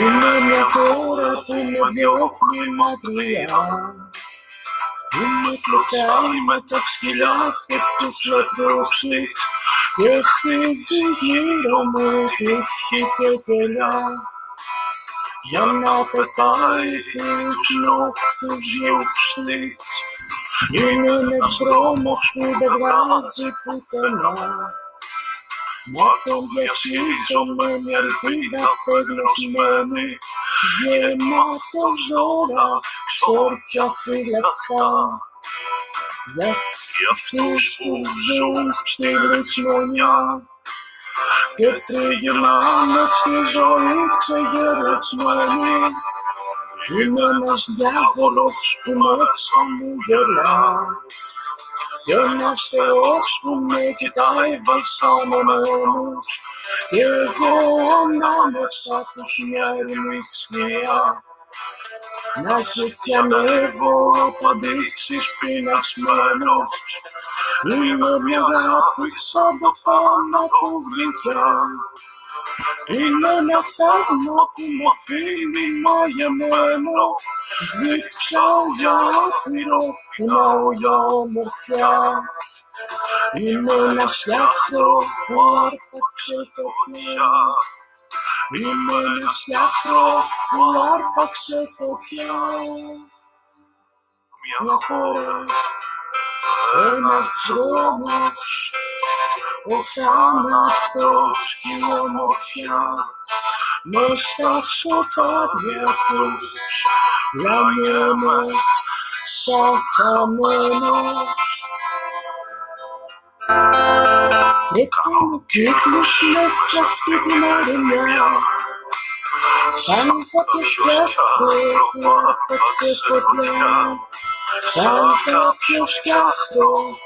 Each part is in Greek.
Una mejora tu madiok mi matria. Una klosaj mataskilate tus latrosis. Jak ty zigiro mu hitetela. Я напитаю шлюб сужів шлись. І не не промах, що добра запутана. Τον διασύζομαι μια ελπίδα πεγνωσμένη γεμάτο ζώα, σόρια φυλακτά. Για αυτούς που ζουν στη βρισκονιά και τριγυρνάνε στη ζωή ξεγερασμένη. Είναι ένας διάβολος που μέσα μου γελά και ένας Θεός που με κοιτάει βαλσαμωμένος και εγώ ανάμεσα τους μια σκιά να ζητιανεύω απαντήσεις πεινασμένος. Είναι μια αγάπη σαν το θάνατο γλυκιά. Είναι ένα θαύμα που με αφήνει μαγεμένο Δείξα για άπειρο, πουλάω για ομορφιά Είναι ένα φτιάχτρο που άρπαξε φωτιάς. Είναι ένα φτιάχτρο που άρπαξε φωτιά Μια χώρα, ένας δρόμος ο θάνατος και η ομορφιά na stawszo tobie puść. Ja nie ma satamena. Krypton, kryplusz, mestra, wtedy marynarz. Sam po światło, pod tylko dnia. Sam po światło,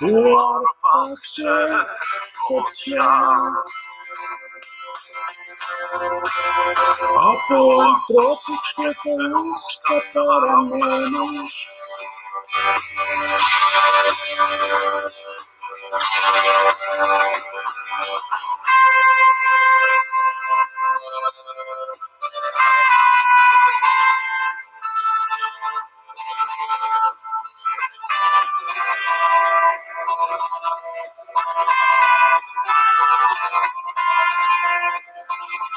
Warpak się pod świat. Apoi tropul șchietăuși cătora mână. Thank you.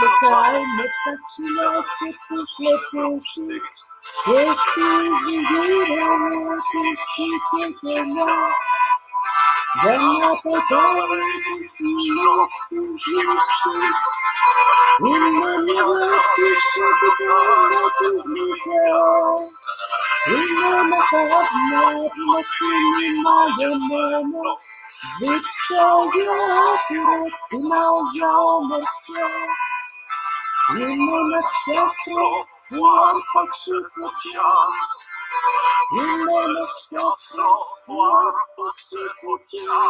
the time it does you know people's leprosies. Take things indeed and let it keep it in love. Then at the time it is not things useless. In the middle of this shepherd not to be held. In the matter of not nothing in my manner. Victor, you're happy that now you're not here. Mimo na światło, lampa krzywo dnia. Mimo na światło, lampa krzywo dnia.